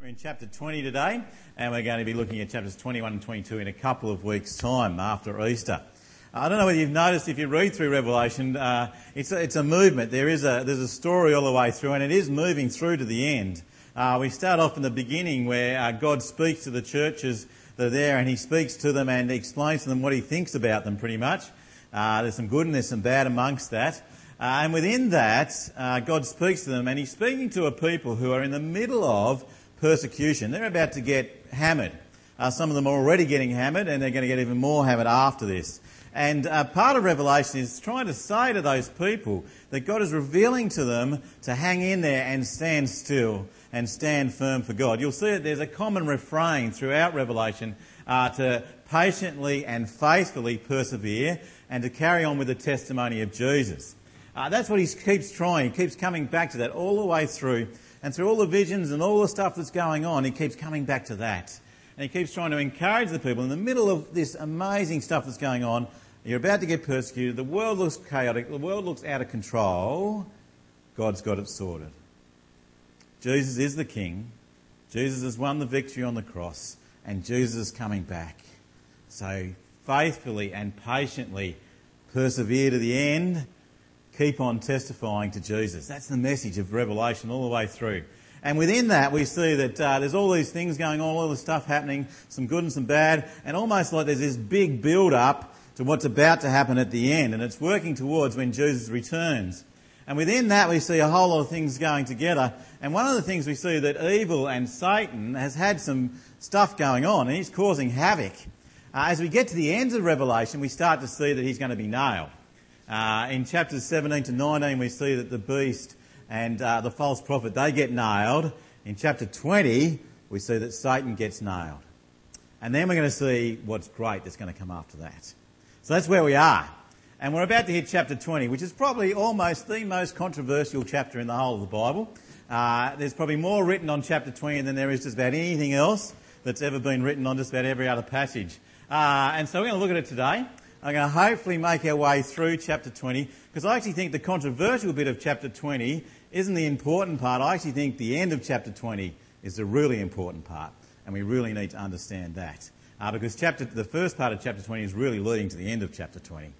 We're in chapter 20 today, and we're going to be looking at chapters 21 and 22 in a couple of weeks' time after Easter. I don't know whether you've noticed if you read through Revelation, uh, it's, a, it's a movement. There is a, there's a story all the way through, and it is moving through to the end. Uh, we start off in the beginning where uh, God speaks to the churches that are there, and He speaks to them and explains to them what He thinks about them, pretty much. Uh, there's some good and there's some bad amongst that. Uh, and within that, uh, God speaks to them, and He's speaking to a people who are in the middle of persecution. They're about to get hammered. Uh, some of them are already getting hammered, and they're going to get even more hammered after this. And uh, part of Revelation is trying to say to those people that God is revealing to them to hang in there and stand still and stand firm for God. You'll see that there's a common refrain throughout Revelation uh, to patiently and faithfully persevere and to carry on with the testimony of Jesus. Uh, that's what he keeps trying. He keeps coming back to that all the way through and through all the visions and all the stuff that's going on, he keeps coming back to that. And he keeps trying to encourage the people in the middle of this amazing stuff that's going on. You're about to get persecuted. The world looks chaotic. The world looks out of control. God's got it sorted. Jesus is the King. Jesus has won the victory on the cross. And Jesus is coming back. So faithfully and patiently persevere to the end keep on testifying to Jesus. That's the message of Revelation all the way through. And within that, we see that uh, there's all these things going on, all this stuff happening, some good and some bad, and almost like there's this big build up to what's about to happen at the end, and it's working towards when Jesus returns. And within that, we see a whole lot of things going together. And one of the things we see that evil and Satan has had some stuff going on, and he's causing havoc. Uh, as we get to the end of Revelation, we start to see that he's going to be nailed. Uh, in chapters 17 to 19, we see that the beast and uh, the false prophet, they get nailed. In chapter 20, we see that Satan gets nailed. And then we're going to see what's great that's going to come after that. So that's where we are. And we're about to hit chapter 20, which is probably almost the most controversial chapter in the whole of the Bible. Uh, there's probably more written on chapter 20 than there is just about anything else that's ever been written on just about every other passage. Uh, and so we're going to look at it today. I'm going to hopefully make our way through chapter 20 because I actually think the controversial bit of chapter 20 isn't the important part. I actually think the end of chapter 20 is the really important part and we really need to understand that. Uh, because chapter, the first part of chapter 20 is really leading to the end of chapter 20.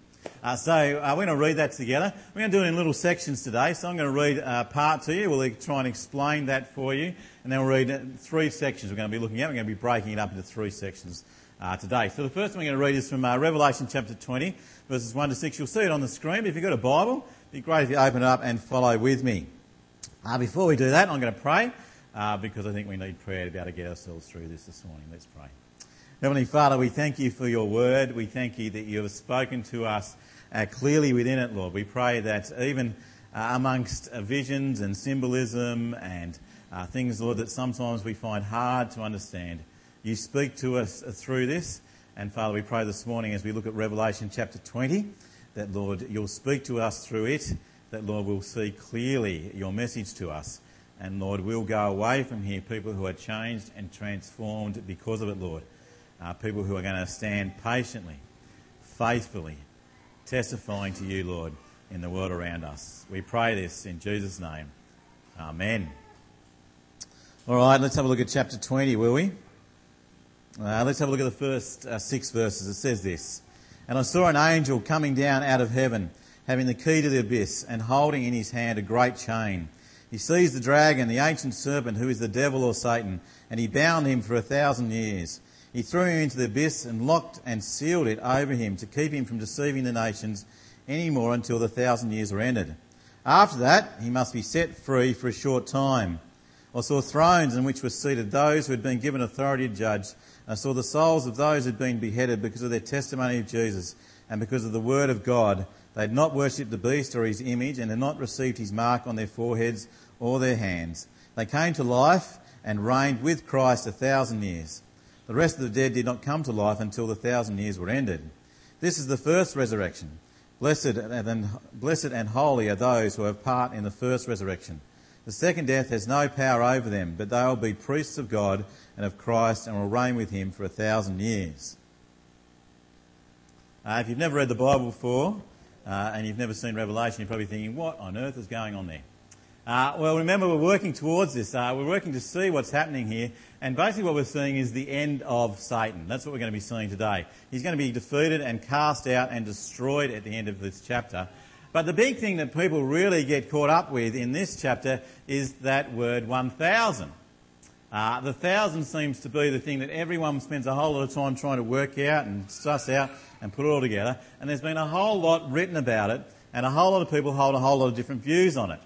Uh, so uh, we're going to read that together. We're going to do it in little sections today. So I'm going to read uh, part to you. We'll try and explain that for you. And then we'll read uh, three sections we're going to be looking at. We're going to be breaking it up into three sections uh, today. So the first one I'm going to read is from uh, Revelation chapter 20, verses 1 to 6. You'll see it on the screen, if you've got a Bible, it'd be great if you open it up and follow with me. Uh, before we do that, I'm going to pray, uh, because I think we need prayer to be able to get ourselves through this this morning. Let's pray. Heavenly Father, we thank you for your word. We thank you that you have spoken to us uh, clearly within it, Lord. We pray that even uh, amongst visions and symbolism and things, Lord, that sometimes we find hard to understand, you speak to us through this. And Father, we pray this morning as we look at Revelation chapter 20 that, Lord, you'll speak to us through it, that, Lord, we'll see clearly your message to us. And, Lord, we'll go away from here people who are changed and transformed because of it, Lord. Uh, people who are going to stand patiently, faithfully, testifying to you, Lord, in the world around us. We pray this in Jesus' name. Amen. All right, let's have a look at chapter 20, will we? Uh, let's have a look at the first uh, six verses. It says this And I saw an angel coming down out of heaven, having the key to the abyss, and holding in his hand a great chain. He seized the dragon, the ancient serpent, who is the devil or Satan, and he bound him for a thousand years. He threw him into the abyss and locked and sealed it over him to keep him from deceiving the nations any more until the thousand years were ended. After that, he must be set free for a short time. I saw thrones in which were seated those who had been given authority to judge I saw the souls of those who had been beheaded because of their testimony of Jesus and because of the word of God. They had not worshipped the beast or his image and had not received his mark on their foreheads or their hands. They came to life and reigned with Christ a thousand years. The rest of the dead did not come to life until the thousand years were ended. This is the first resurrection. Blessed and, blessed and holy are those who have part in the first resurrection. The second death has no power over them, but they will be priests of God and of Christ and will reign with him for a thousand years. Uh, if you've never read the Bible before uh, and you've never seen Revelation, you're probably thinking, what on earth is going on there? Uh, well, remember, we're working towards this. Uh, we're working to see what's happening here. And basically, what we're seeing is the end of Satan. That's what we're going to be seeing today. He's going to be defeated and cast out and destroyed at the end of this chapter. But the big thing that people really get caught up with in this chapter is that word 1000. Uh, the thousand seems to be the thing that everyone spends a whole lot of time trying to work out and suss out and put it all together. And there's been a whole lot written about it, and a whole lot of people hold a whole lot of different views on it.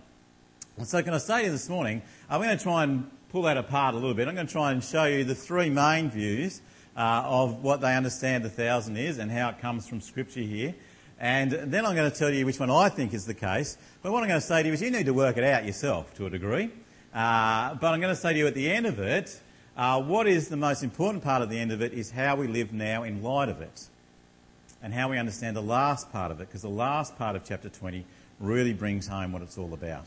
And so, can I say to you this morning, I'm going to try and pull that apart a little bit. I'm going to try and show you the three main views uh, of what they understand the thousand is and how it comes from Scripture here. And then I'm going to tell you which one I think is the case. But what I'm going to say to you is you need to work it out yourself to a degree. Uh, but I'm going to say to you at the end of it, uh, what is the most important part of the end of it is how we live now in light of it. And how we understand the last part of it, because the last part of chapter 20 really brings home what it's all about.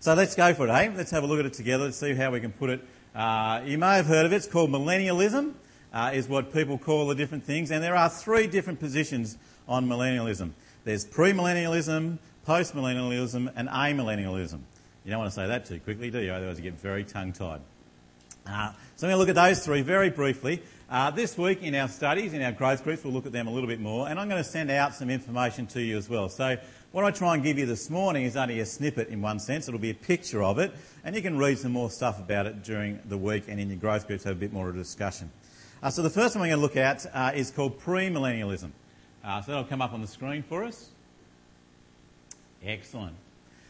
So let's go for it, eh? Let's have a look at it together. Let's see how we can put it. Uh, you may have heard of it. It's called millennialism, uh, is what people call the different things. And there are three different positions on millennialism. There's premillennialism, postmillennialism, and amillennialism. You don't want to say that too quickly, do you? Otherwise you get very tongue-tied. Uh, so I'm going to look at those three very briefly. Uh, this week in our studies, in our growth groups, we'll look at them a little bit more. And I'm going to send out some information to you as well. So what I try and give you this morning is only a snippet in one sense. It'll be a picture of it, and you can read some more stuff about it during the week and in your growth groups have a bit more of a discussion. Uh, so the first one we're going to look at uh, is called premillennialism. Uh, so that'll come up on the screen for us. Excellent.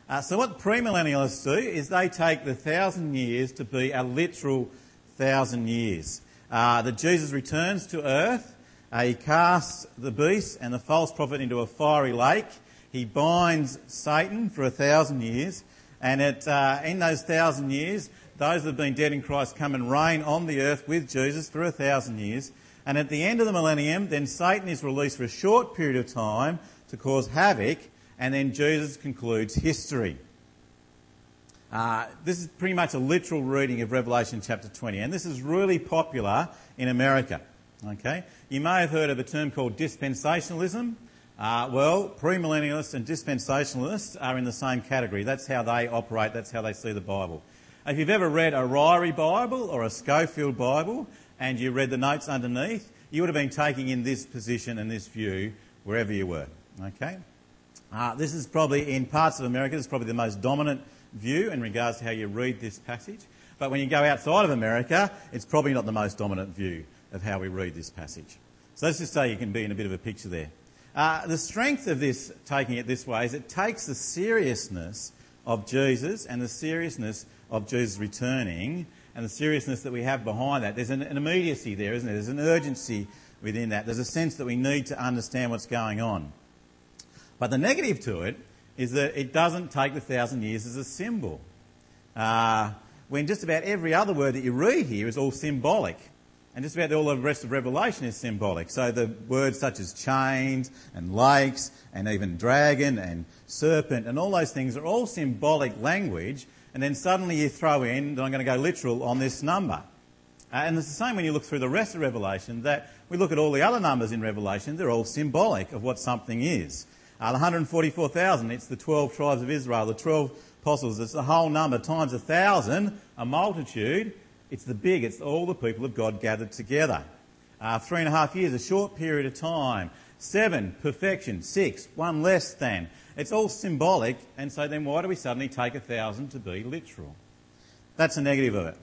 Uh, so what premillennialists do is they take the thousand years to be a literal thousand years. Uh, that Jesus returns to earth, uh, he casts the beast and the false prophet into a fiery lake, he binds Satan for a thousand years, and uh, in those thousand years, those that have been dead in Christ come and reign on the earth with Jesus for a thousand years. And at the end of the millennium, then Satan is released for a short period of time to cause havoc, and then Jesus concludes history. Uh, this is pretty much a literal reading of Revelation chapter 20, and this is really popular in America. Okay, you may have heard of a term called dispensationalism. Uh, well, premillennialists and dispensationalists are in the same category. That's how they operate, that's how they see the Bible. If you've ever read a Ryrie Bible or a Scofield Bible and you read the notes underneath, you would have been taking in this position and this view wherever you were. Okay? Uh, this is probably, in parts of America, this is probably the most dominant view in regards to how you read this passage. But when you go outside of America, it's probably not the most dominant view of how we read this passage. So let's just say you can be in a bit of a picture there. Uh, the strength of this, taking it this way, is it takes the seriousness of Jesus and the seriousness of Jesus returning and the seriousness that we have behind that. There's an, an immediacy there, isn't there? There's an urgency within that. There's a sense that we need to understand what's going on. But the negative to it is that it doesn't take the thousand years as a symbol. Uh, when just about every other word that you read here is all symbolic. And just about all the rest of Revelation is symbolic. So the words such as chains and lakes and even dragon and serpent and all those things are all symbolic language. And then suddenly you throw in, that I'm going to go literal on this number. Uh, and it's the same when you look through the rest of Revelation, that we look at all the other numbers in Revelation, they're all symbolic of what something is. Uh, the 144,000, it's the 12 tribes of Israel, the 12 apostles, it's the whole number times a thousand, a multitude. It's the big, it's all the people of God gathered together. Uh, three and a half years, a short period of time. Seven, perfection. Six, one less than. It's all symbolic, and so then why do we suddenly take a thousand to be literal? That's a negative of it.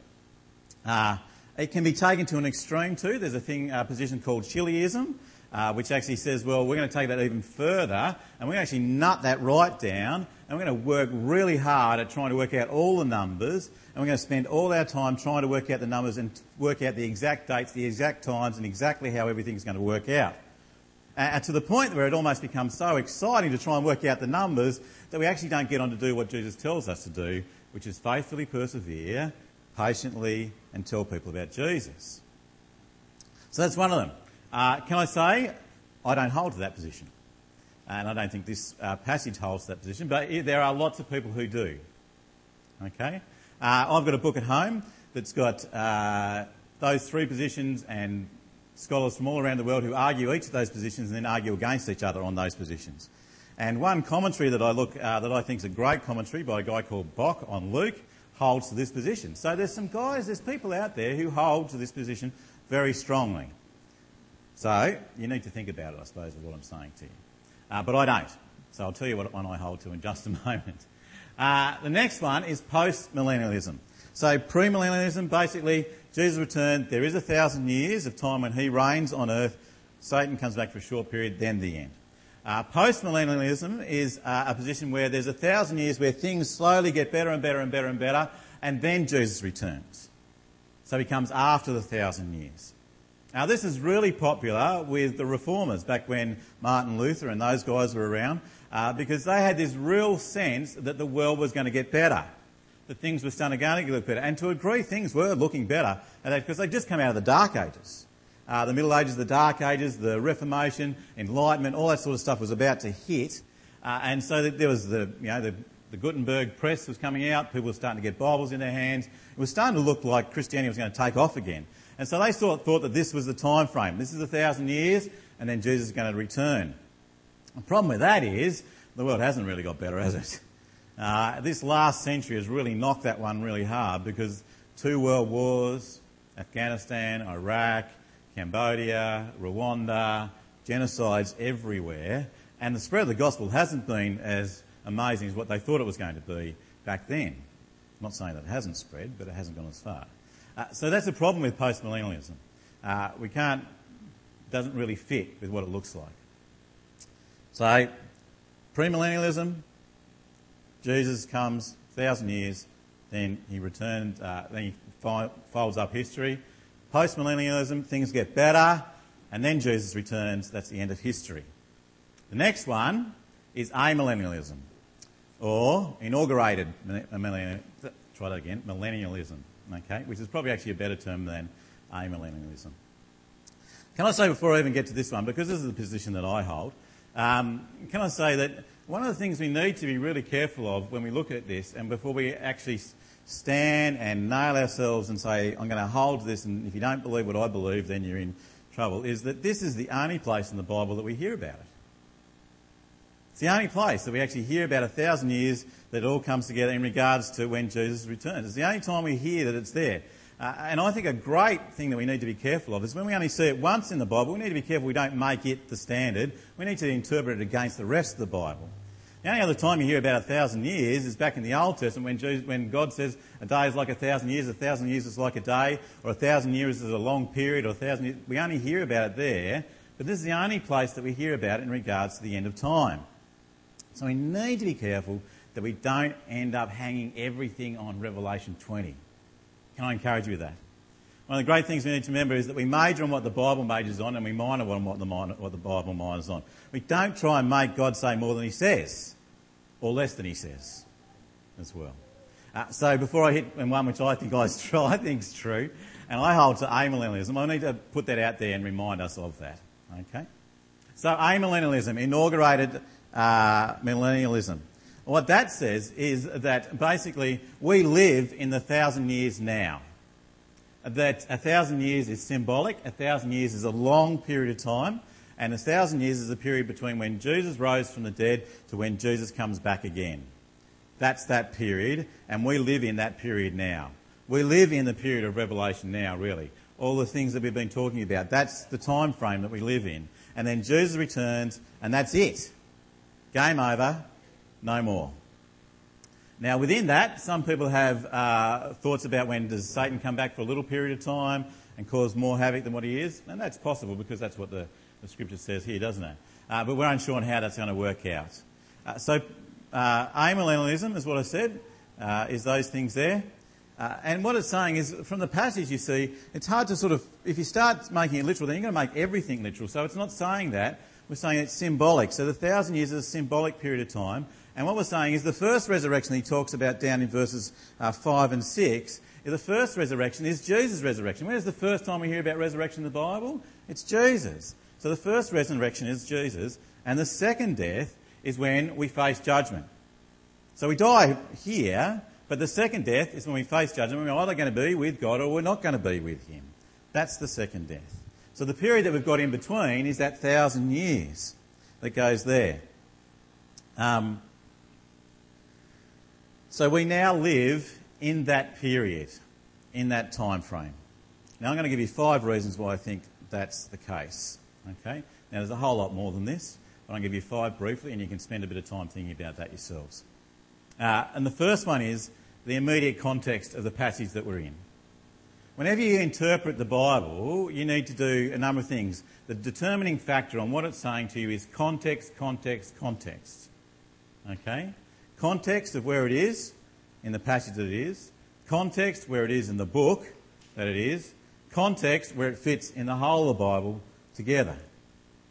Uh, it can be taken to an extreme too. There's a thing, a position called Chiliasm, uh, which actually says, well, we're going to take that even further, and we're going to actually nut that right down, and we're going to work really hard at trying to work out all the numbers, and we're going to spend all our time trying to work out the numbers and work out the exact dates, the exact times, and exactly how everything's going to work out. And to the point where it almost becomes so exciting to try and work out the numbers that we actually don't get on to do what Jesus tells us to do, which is faithfully persevere, patiently, and tell people about Jesus. So that's one of them. Uh, can I say, I don't hold to that position. And I don't think this uh, passage holds that position, but there are lots of people who do. Okay? Uh, I've got a book at home that's got uh, those three positions and scholars from all around the world who argue each of those positions and then argue against each other on those positions. And one commentary that I look uh, that I think is a great commentary by a guy called Bock on Luke holds to this position. So there's some guys, there's people out there who hold to this position very strongly. So you need to think about it, I suppose, is what I'm saying to you. Uh, but I don't. So I'll tell you what one I hold to in just a moment. Uh, the next one is post-millennialism. So premillennialism, basically, Jesus returned. There is a thousand years of time when he reigns on earth. Satan comes back for a short period, then the end. Uh, Post-millennialism is uh, a position where there's a thousand years where things slowly get better and better and better and better, and then Jesus returns. So he comes after the thousand years. Now, this is really popular with the reformers back when Martin Luther and those guys were around, uh, because they had this real sense that the world was going to get better, that things were starting to get better. And to a degree, things were looking better, because they'd just come out of the Dark Ages uh, the Middle Ages, the Dark Ages, the Reformation, Enlightenment, all that sort of stuff was about to hit. Uh, and so there was the, you know, the, the Gutenberg press was coming out, people were starting to get Bibles in their hands. It was starting to look like Christianity was going to take off again. And so they thought, thought that this was the time frame. This is a thousand years, and then Jesus is going to return. The problem with that is the world hasn't really got better, has it? Uh, this last century has really knocked that one really hard because two world wars, Afghanistan, Iraq, Cambodia, Rwanda, genocides everywhere, and the spread of the gospel hasn't been as amazing as what they thought it was going to be back then. I'm not saying that it hasn't spread, but it hasn't gone as far. Uh, so that's a problem with postmillennialism. Uh, we can't, doesn't really fit with what it looks like. So, premillennialism, Jesus comes, thousand years, then he returned, uh, then he folds up history. Postmillennialism, things get better, and then Jesus returns. That's the end of history. The next one is amillennialism, or inaugurated millennialism. Try that again. Millennialism, okay, which is probably actually a better term than amillennialism. Can I say before I even get to this one, because this is the position that I hold, um, can I say that one of the things we need to be really careful of when we look at this, and before we actually stand and nail ourselves and say, I'm going to hold to this, and if you don't believe what I believe, then you're in trouble, is that this is the only place in the Bible that we hear about it. It's the only place that we actually hear about a thousand years that it all comes together in regards to when Jesus returns. It's the only time we hear that it's there. Uh, and I think a great thing that we need to be careful of is when we only see it once in the Bible, we need to be careful we don't make it the standard. We need to interpret it against the rest of the Bible. The only other time you hear about a thousand years is back in the Old Testament when, Jesus, when God says a day is like a thousand years, a thousand years is like a day, or a thousand years is a long period, or a thousand years. We only hear about it there, but this is the only place that we hear about it in regards to the end of time. So we need to be careful that we don't end up hanging everything on Revelation 20. Can I encourage you with that? One of the great things we need to remember is that we major on what the Bible majors on and we minor on what the, minor, what the Bible minors on. We don't try and make God say more than He says or less than he says as well. Uh, so before I hit on one which I think I, I think is true, and I hold to amillennialism, I need to put that out there and remind us of that. Okay? So amillennialism, inaugurated uh, millennialism. What that says is that basically we live in the thousand years now. That a thousand years is symbolic, a thousand years is a long period of time, and a thousand years is a period between when Jesus rose from the dead to when Jesus comes back again. That's that period, and we live in that period now. We live in the period of Revelation now, really. All the things that we've been talking about. That's the time frame that we live in. And then Jesus returns, and that's it. Game over, no more. Now, within that, some people have uh, thoughts about when does Satan come back for a little period of time and cause more havoc than what he is, and that's possible because that's what the the scripture says here, doesn't it? Uh, but we're unsure on how that's going to work out. Uh, so, uh, amillennialism is what I said, uh, is those things there. Uh, and what it's saying is, from the passage you see, it's hard to sort of, if you start making it literal, then you're going to make everything literal. So it's not saying that. We're saying it's symbolic. So the thousand years is a symbolic period of time. And what we're saying is the first resurrection he talks about down in verses uh, 5 and 6 the first resurrection is Jesus' resurrection. Where's the first time we hear about resurrection in the Bible? It's Jesus. So the first resurrection is Jesus, and the second death is when we face judgment. So we die here, but the second death is when we face judgment. We're either going to be with God or we're not going to be with Him. That's the second death. So the period that we've got in between is that thousand years that goes there. Um, so we now live in that period, in that time frame. Now I'm going to give you five reasons why I think that's the case. Okay? Now there's a whole lot more than this, but I'm going to give you five briefly, and you can spend a bit of time thinking about that yourselves. Uh, and the first one is the immediate context of the passage that we're in. Whenever you interpret the Bible, you need to do a number of things. The determining factor on what it's saying to you is context, context, context. Okay? Context of where it is in the passage that it is, context where it is in the book that it is, context where it fits in the whole of the Bible together.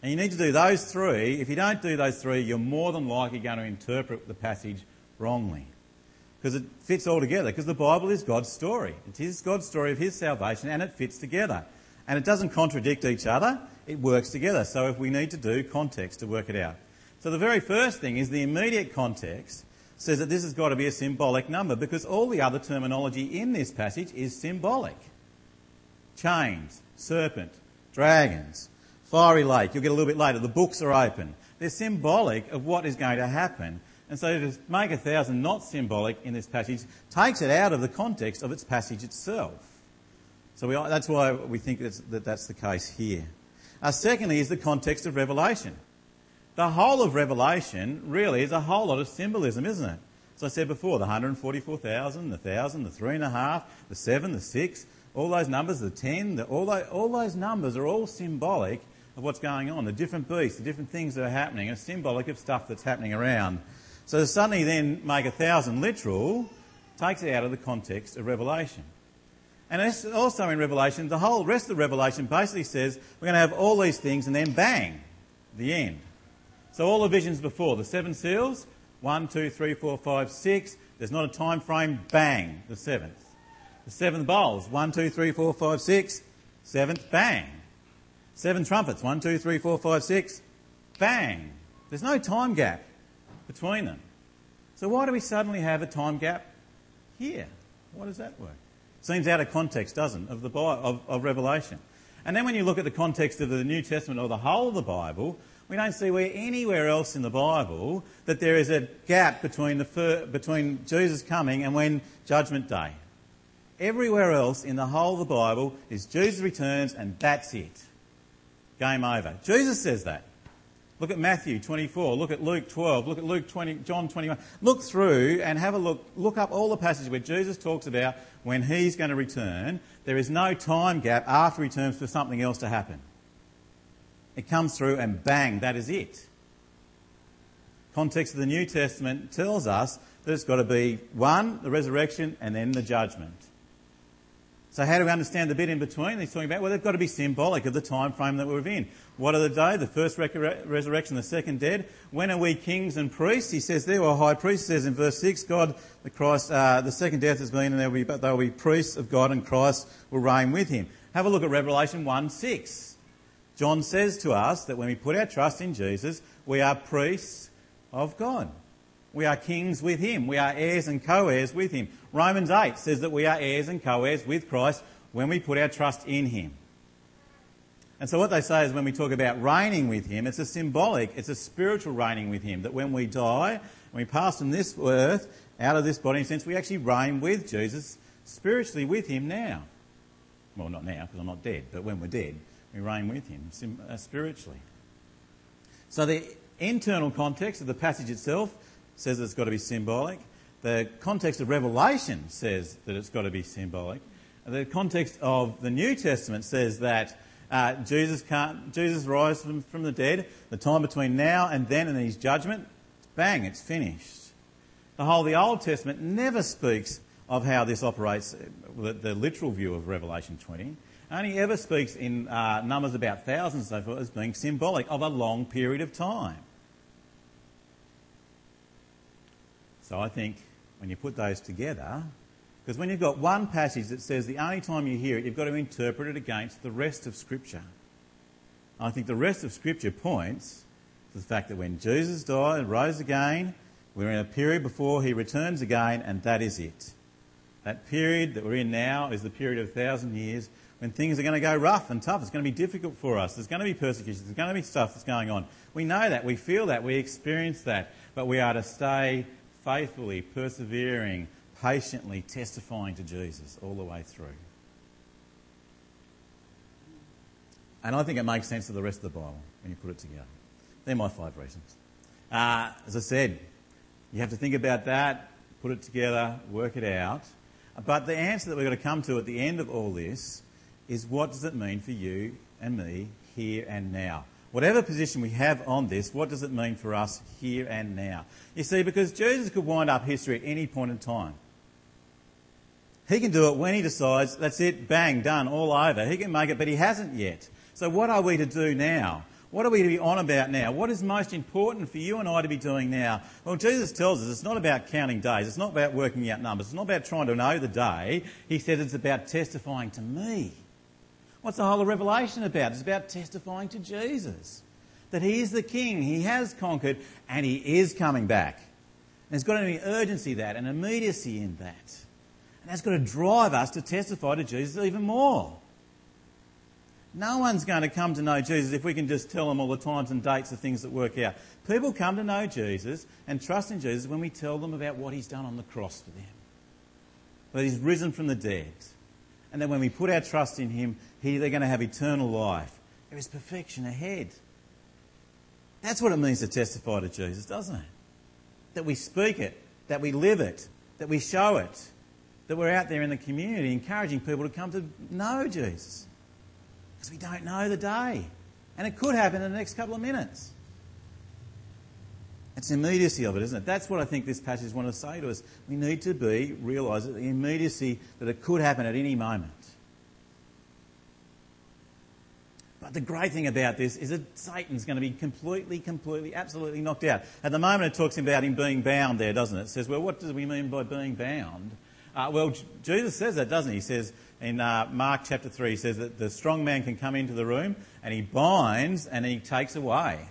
And you need to do those three. If you don't do those three, you're more than likely going to interpret the passage wrongly. Because it fits all together. Because the Bible is God's story. It is God's story of His salvation and it fits together. And it doesn't contradict each other, it works together. So if we need to do context to work it out. So the very first thing is the immediate context says that this has got to be a symbolic number because all the other terminology in this passage is symbolic. Chains, serpent, dragons, fiery lake. You'll get a little bit later. The books are open. They're symbolic of what is going to happen. And so to make a thousand not symbolic in this passage takes it out of the context of its passage itself. So we, that's why we think that's, that that's the case here. Uh, secondly is the context of Revelation. The whole of Revelation really is a whole lot of symbolism, isn't it? As I said before, the 144,000, the 1,000, the 3.5, the 7, the 6, all those numbers, the 10, the, all, those, all those numbers are all symbolic of what's going on. The different beasts, the different things that are happening are symbolic of stuff that's happening around. So to suddenly then make a thousand literal takes it out of the context of Revelation. And also in Revelation, the whole rest of Revelation basically says we're going to have all these things and then bang, the end. So all the visions before, the seven seals, one, two, three, four, five, six, there's not a time frame, bang, the seventh. The seven bowls, one, two, three, four, five, six, seventh, bang. Seven trumpets, one, two, three, four, five, six, bang. There's no time gap between them. So why do we suddenly have a time gap here? Why does that work? Seems out of context, doesn't it, of the of, of Revelation. And then when you look at the context of the New Testament or the whole of the Bible, we don't see where anywhere else in the Bible that there is a gap between the between Jesus coming and when Judgment Day. Everywhere else in the whole of the Bible is Jesus returns and that's it. Game over. Jesus says that. Look at Matthew 24. Look at Luke 12. Look at Luke 20, John 21. Look through and have a look. Look up all the passages where Jesus talks about when he's going to return. There is no time gap after he returns for something else to happen. It comes through and bang, that is it. Context of the New Testament tells us that it's got to be one, the resurrection, and then the judgment. So how do we understand the bit in between he's talking about? Well, they've got to be symbolic of the time frame that we're in. What are the day? The first resurrection, the second dead. When are we kings and priests? He says there, or high priest says in verse 6, God, the Christ, uh, the second death has been and there will be, but they will be priests of God and Christ will reign with him. Have a look at Revelation 1 6. John says to us that when we put our trust in Jesus, we are priests of God. We are kings with him. We are heirs and co-heirs with him. Romans 8 says that we are heirs and co-heirs with Christ when we put our trust in him. And so what they say is when we talk about reigning with him, it's a symbolic, it's a spiritual reigning with him. That when we die, when we pass from this earth out of this body, in a sense, we actually reign with Jesus, spiritually with him now. Well, not now, because I'm not dead, but when we're dead, we reign with him uh, spiritually. So the internal context of the passage itself says it's got to be symbolic. The context of Revelation says that it's got to be symbolic. The context of the New Testament says that uh, Jesus can't, Jesus rise from, from the dead. The time between now and then and his judgment, bang, it's finished. The whole of the Old Testament never speaks of how this operates, the, the literal view of Revelation 20 only ever speaks in uh, numbers about thousands and so forth as being symbolic of a long period of time. So I think when you put those together, because when you've got one passage that says the only time you hear it, you've got to interpret it against the rest of Scripture. I think the rest of Scripture points to the fact that when Jesus died and rose again, we're in a period before he returns again, and that is it. That period that we're in now is the period of a thousand years when things are going to go rough and tough. It's going to be difficult for us. There's going to be persecution. There's going to be stuff that's going on. We know that. We feel that. We experience that. But we are to stay faithfully, persevering, patiently testifying to Jesus all the way through. And I think it makes sense to the rest of the Bible when you put it together. They're my five reasons. Uh, as I said, you have to think about that, put it together, work it out. But the answer that we're going to come to at the end of all this is what does it mean for you and me here and now? Whatever position we have on this, what does it mean for us here and now? You see, because Jesus could wind up history at any point in time. He can do it when he decides, that's it, bang, done, all over. He can make it, but he hasn't yet. So what are we to do now? What are we to be on about now? What is most important for you and I to be doing now? Well, Jesus tells us it's not about counting days. It's not about working out numbers. It's not about trying to know the day. He says it's about testifying to me. What's the whole of Revelation about? It's about testifying to Jesus. That he is the king, he has conquered, and he is coming back. And there's got to be urgency that and immediacy in that. And that's got to drive us to testify to Jesus even more. No one's going to come to know Jesus if we can just tell them all the times and dates of things that work out. People come to know Jesus and trust in Jesus when we tell them about what he's done on the cross for them. That he's risen from the dead. And that when we put our trust in him, he, they're going to have eternal life. There is perfection ahead. That's what it means to testify to Jesus, doesn't it? That we speak it, that we live it, that we show it that we're out there in the community encouraging people to come to know Jesus. Because we don't know the day. And it could happen in the next couple of minutes. It's the immediacy of it, isn't it? That's what I think this passage wants to say to us. We need to be, realise the immediacy that it could happen at any moment. But the great thing about this is that Satan's going to be completely, completely, absolutely knocked out. At the moment, it talks about him being bound there, doesn't it? It says, well, what do we mean by being bound? Uh, well, Jesus says that, doesn't he? He says in uh, Mark chapter 3, he says that the strong man can come into the room and he binds and he takes away.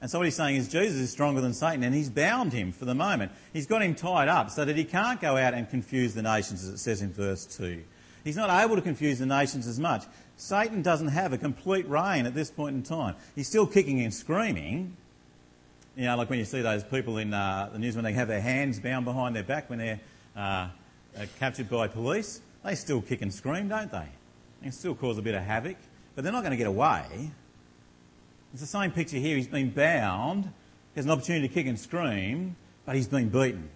And so what he's saying is Jesus is stronger than Satan and he's bound him for the moment. He's got him tied up so that he can't go out and confuse the nations, as it says in verse 2. He's not able to confuse the nations as much. Satan doesn't have a complete reign at this point in time. He's still kicking and screaming. You know, like when you see those people in uh, the news when they have their hands bound behind their back when they're uh, uh, captured by police, they still kick and scream, don't they? They still cause a bit of havoc, but they're not going to get away. It's the same picture here. He's been bound, he has an opportunity to kick and scream, but he's been beaten.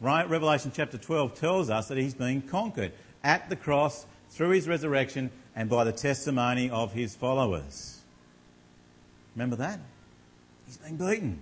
Right? Revelation chapter 12 tells us that he's been conquered at the cross through his resurrection and by the testimony of his followers. Remember that? He's been beaten.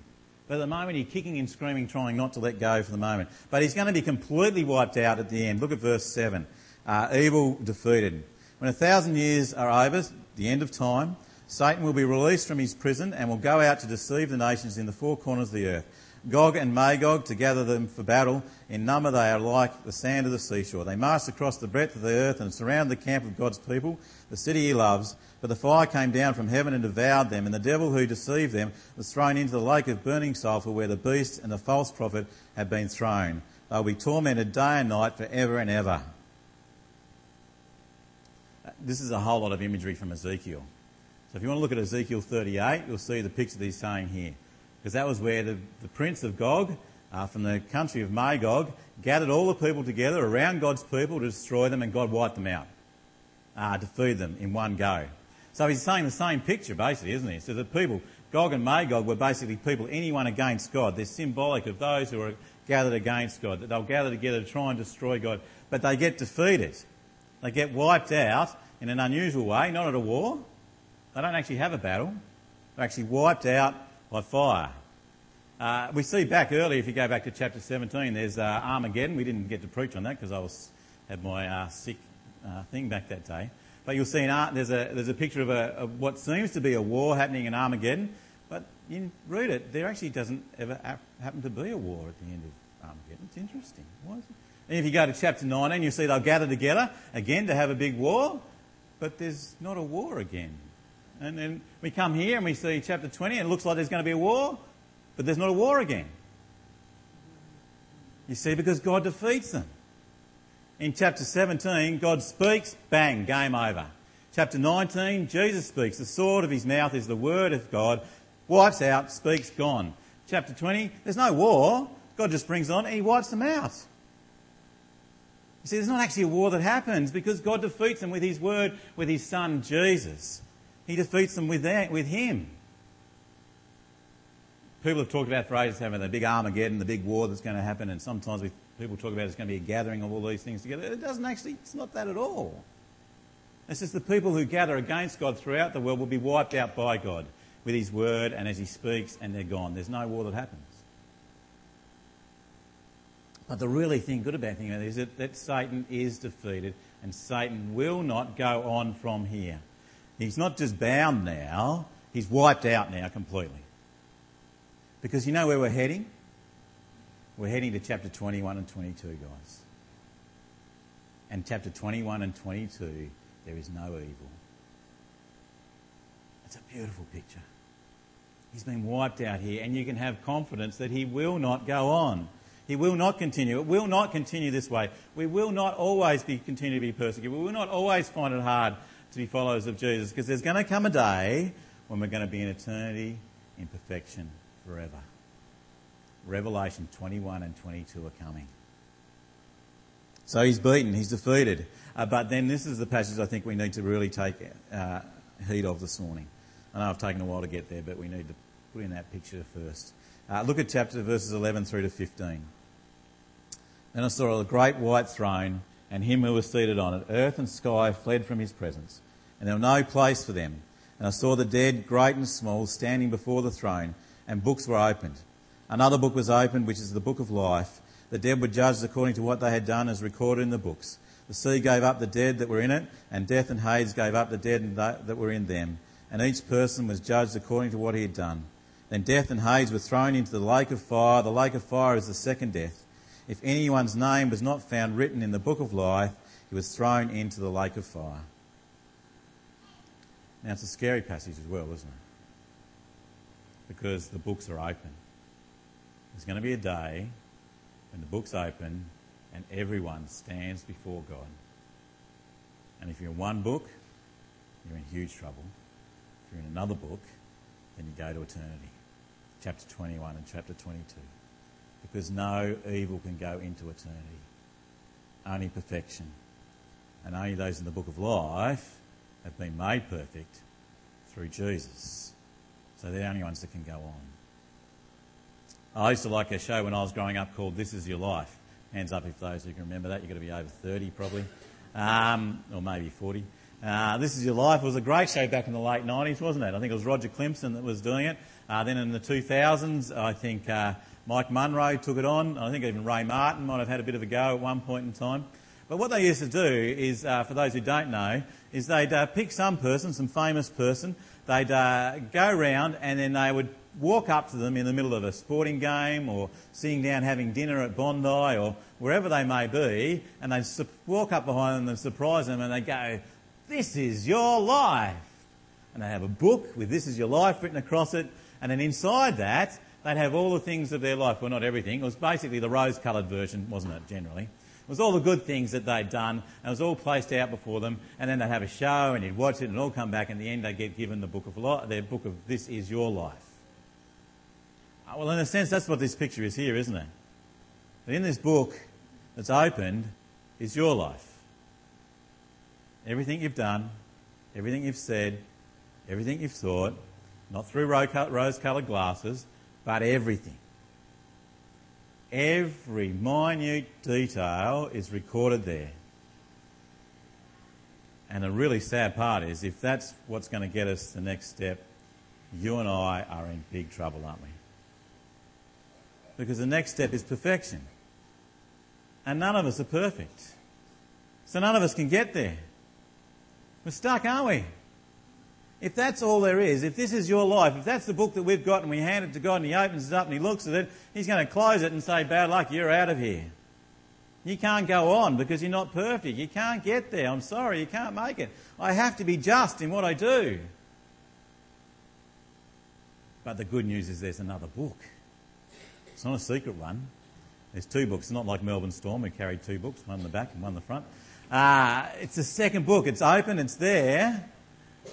But at the moment, he's kicking and screaming, trying not to let go for the moment. But he's going to be completely wiped out at the end. Look at verse 7. Uh, evil defeated. When a thousand years are over, the end of time, Satan will be released from his prison and will go out to deceive the nations in the four corners of the earth. Gog and Magog to gather them for battle. In number they are like the sand of the seashore. They marched across the breadth of the earth and surrounded the camp of God's people, the city he loves. But the fire came down from heaven and devoured them, and the devil who deceived them was thrown into the lake of burning sulphur where the beast and the false prophet have been thrown. They'll be tormented day and night forever and ever. This is a whole lot of imagery from Ezekiel. So if you want to look at Ezekiel 38, you'll see the picture that he's saying here because that was where the, the prince of Gog, uh, from the country of Magog, gathered all the people together around God's people to destroy them, and God wiped them out, uh, to feed them in one go. So he's saying the same picture, basically, isn't he? So the people, Gog and Magog, were basically people, anyone against God. They're symbolic of those who are gathered against God, that they'll gather together to try and destroy God. But they get defeated. They get wiped out in an unusual way, not at a war. They don't actually have a battle. They're actually wiped out by fire. Uh, we see back early, if you go back to chapter 17, there's uh, Armageddon. We didn't get to preach on that because I was had my uh, sick uh, thing back that day. But you'll see in art, there's a there's a picture of, a, what seems to be a war happening in Armageddon. But you read it, there actually doesn't ever happen to be a war at the end of Armageddon. It's interesting. Why is it? And if you go to chapter 19, you see they'll gather together again to have a big war, but there's not a war again. And then we come here and we see chapter 20 and it looks like there's going to be a war, but there's not a war again. You see, because God defeats them. In chapter 17, God speaks, bang, game over. Chapter 19, Jesus speaks. The sword of his mouth is the word of God. Wipes out, speaks, gone. Chapter 20, there's no war. God just brings on and he wipes them out. You see, there's not actually a war that happens because God defeats them with his word, with his son Jesus. He defeats them with, that, with him. People have talked about for ages having the big Armageddon, the big war that's going to happen, and sometimes we, people talk about it's going to be a gathering of all these things together. It doesn't actually, it's not that at all. It's just the people who gather against God throughout the world will be wiped out by God with His word and as He speaks, and they're gone. There's no war that happens. But the really thing, good about thing about it is that, that Satan is defeated, and Satan will not go on from here. He's not just bound now, he's wiped out now completely. Because you know where we're heading? We're heading to chapter 21 and 22, guys. And chapter 21 and 22, there is no evil. It's a beautiful picture. He's been wiped out here, and you can have confidence that he will not go on. He will not continue. It will not continue this way. We will not always be, continue to be persecuted. We will not always find it hard to be followers of Jesus because there's going to come a day when we're going to be in eternity in perfection forever. Revelation 21 and 22 are coming. So he's beaten, he's defeated. Uh, but then this is the passage I think we need to really take uh, heed of this morning. I know I've taken a while to get there, but we need to put in that picture first. Uh, look at chapter verses 11 through to 15. Then I saw a great white throne and him who was seated on it. Earth and sky fled from his presence, and there was no place for them. And I saw the dead, great and small, standing before the throne, and books were opened. Another book was opened, which is the book of life. The dead were judged according to what they had done as recorded in the books. The sea gave up the dead that were in it, and death and Hades gave up the dead that were in them. And each person was judged according to what he had done. Then death and Hades were thrown into the lake of fire. The lake of fire is the second death. If anyone's name was not found written in the book of life, he was thrown into the lake of fire. Now, it's a scary passage as well, isn't it? Because the books are open. There's going to be a day when the books open and everyone stands before God. And if you're in one book, you're in huge trouble. If you're in another book, then you go to eternity. Chapter 21 and chapter 22. Because no evil can go into eternity. Only perfection. And only those in the book of life have been made perfect through Jesus. So they're the only ones that can go on. I used to like a show when I was growing up called This Is Your Life. Hands up if those who can remember that. You've got to be over 30 probably, um, or maybe 40. Uh, this Is Your Life was a great show back in the late 90s, wasn't it? I think it was Roger Climpson that was doing it. Uh, then in the 2000s, I think uh, Mike Munro took it on. I think even Ray Martin might have had a bit of a go at one point in time. But what they used to do is, uh, for those who don't know, is they'd uh, pick some person, some famous person, they'd uh, go round and then they would walk up to them in the middle of a sporting game or sitting down having dinner at Bondi or wherever they may be, and they'd su- walk up behind them and surprise them and they'd go, This is your life. And they have a book with This is your life written across it, and then inside that, they'd have all the things of their life. Well, not everything. It was basically the rose coloured version, wasn't it, generally? It was all the good things that they'd done, and it was all placed out before them, and then they'd have a show, and you'd watch it, and it'd all come back, and in the end they'd get given the book of life, their book of This is Your Life. Uh, well, in a sense, that's what this picture is here, isn't it? But in this book that's opened is your life. Everything you've done, everything you've said, everything you've thought, not through rose coloured glasses, but everything. Every minute detail is recorded there. And the really sad part is if that's what's going to get us the next step, you and I are in big trouble, aren't we? Because the next step is perfection. And none of us are perfect. So none of us can get there. We're stuck, aren't we? If that's all there is, if this is your life, if that's the book that we've got and we hand it to God and He opens it up and He looks at it, He's going to close it and say, bad luck, you're out of here. You can't go on because you're not perfect. You can't get there. I'm sorry, you can't make it. I have to be just in what I do. But the good news is there's another book. It's not a secret one. There's two books, It's not like Melbourne Storm, who carried two books, one in the back and one in the front. Uh, it's the second book. It's open, it's there.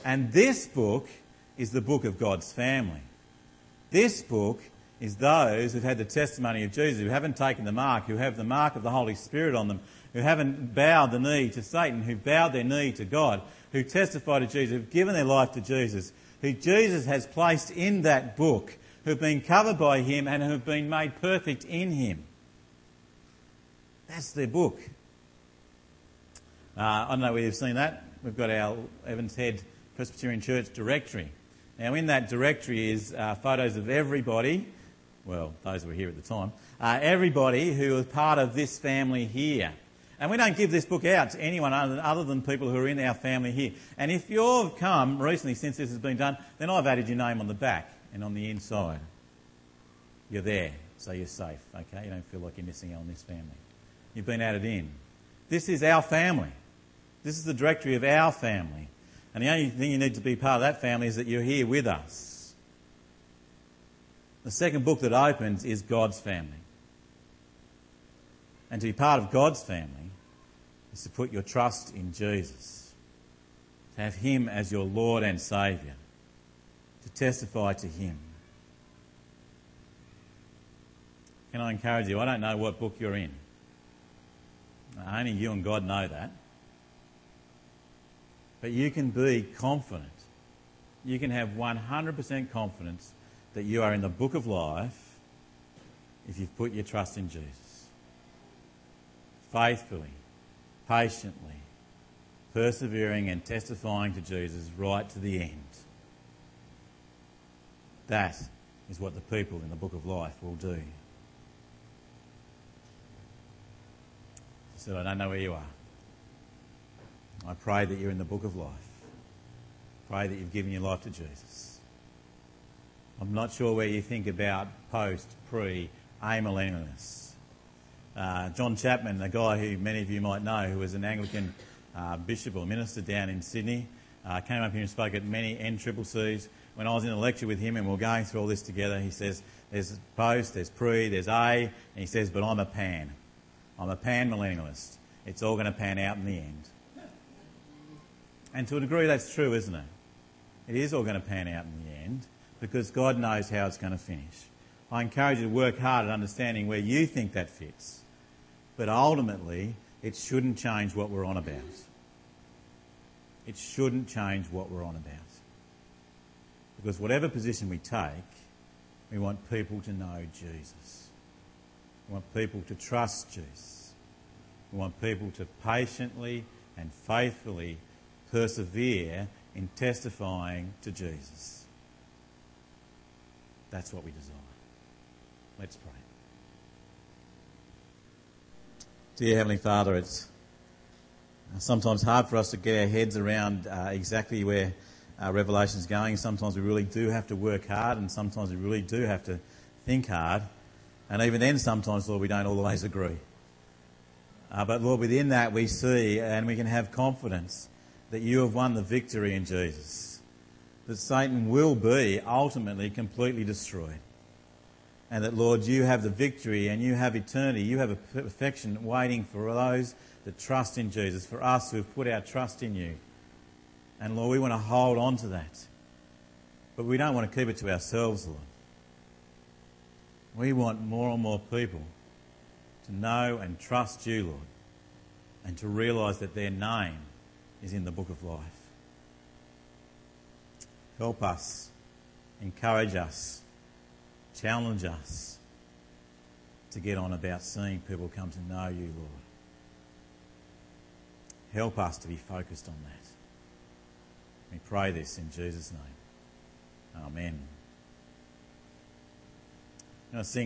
And this book is the book of God's family. This book is those who've had the testimony of Jesus, who haven't taken the mark, who have the mark of the Holy Spirit on them, who haven't bowed the knee to Satan, who've bowed their knee to God, who testify to Jesus, who've given their life to Jesus, who Jesus has placed in that book, who've been covered by Him and who've been made perfect in Him. That's their book. Uh, I don't know whether you've seen that. We've got our Evans Head Presbyterian Church directory. Now, in that directory is uh, photos of everybody, well, those who were here at the time, uh, everybody who was part of this family here. And we don't give this book out to anyone other than, other than people who are in our family here. And if you've come recently since this has been done, then I've added your name on the back and on the inside. You're there, so you're safe, okay? You don't feel like you're missing out on this family. You've been added in. This is our family. This is the directory of our family. And the only thing you need to be part of that family is that you're here with us. The second book that opens is God's family. And to be part of God's family is to put your trust in Jesus, to have Him as your Lord and Saviour, to testify to Him. Can I encourage you? I don't know what book you're in. Only you and God know that. But you can be confident. You can have 100% confidence that you are in the book of life if you've put your trust in Jesus. Faithfully, patiently, persevering and testifying to Jesus right to the end. That is what the people in the book of life will do. So I don't know where you are. I pray that you're in the book of life. Pray that you've given your life to Jesus. I'm not sure where you think about post, pre, amillennialists. Uh, John Chapman, a guy who many of you might know, who was an Anglican uh, bishop or minister down in Sydney, uh, came up here and spoke at many NCCCs. When I was in a lecture with him and we are going through all this together, he says, there's post, there's pre, there's A, and he says, but I'm a pan. I'm a pan millennialist. It's all going to pan out in the end. And to a degree, that's true, isn't it? It is all going to pan out in the end because God knows how it's going to finish. I encourage you to work hard at understanding where you think that fits. But ultimately, it shouldn't change what we're on about. It shouldn't change what we're on about. Because whatever position we take, we want people to know Jesus. We want people to trust Jesus. We want people to patiently and faithfully persevere in testifying to Jesus. That's what we desire. Let's pray. Dear Heavenly Father, it's sometimes hard for us to get our heads around uh, exactly where uh, Revelation is going. Sometimes we really do have to work hard, and sometimes we really do have to think hard. And even then, sometimes, Lord, we don't always agree. Uh, but Lord, within that we see and we can have confidence that you have won the victory in Jesus. That Satan will be ultimately completely destroyed. And that, Lord, you have the victory and you have eternity. You have a perfection waiting for those that trust in Jesus, for us who have put our trust in you. And Lord, we want to hold on to that. But we don't want to keep it to ourselves, Lord. We want more and more people to know and trust you, Lord, and to realise that their name is in the book of life. Help us, encourage us, challenge us to get on about seeing people come to know you, Lord. Help us to be focused on that. We pray this in Jesus' name. Amen. Now sing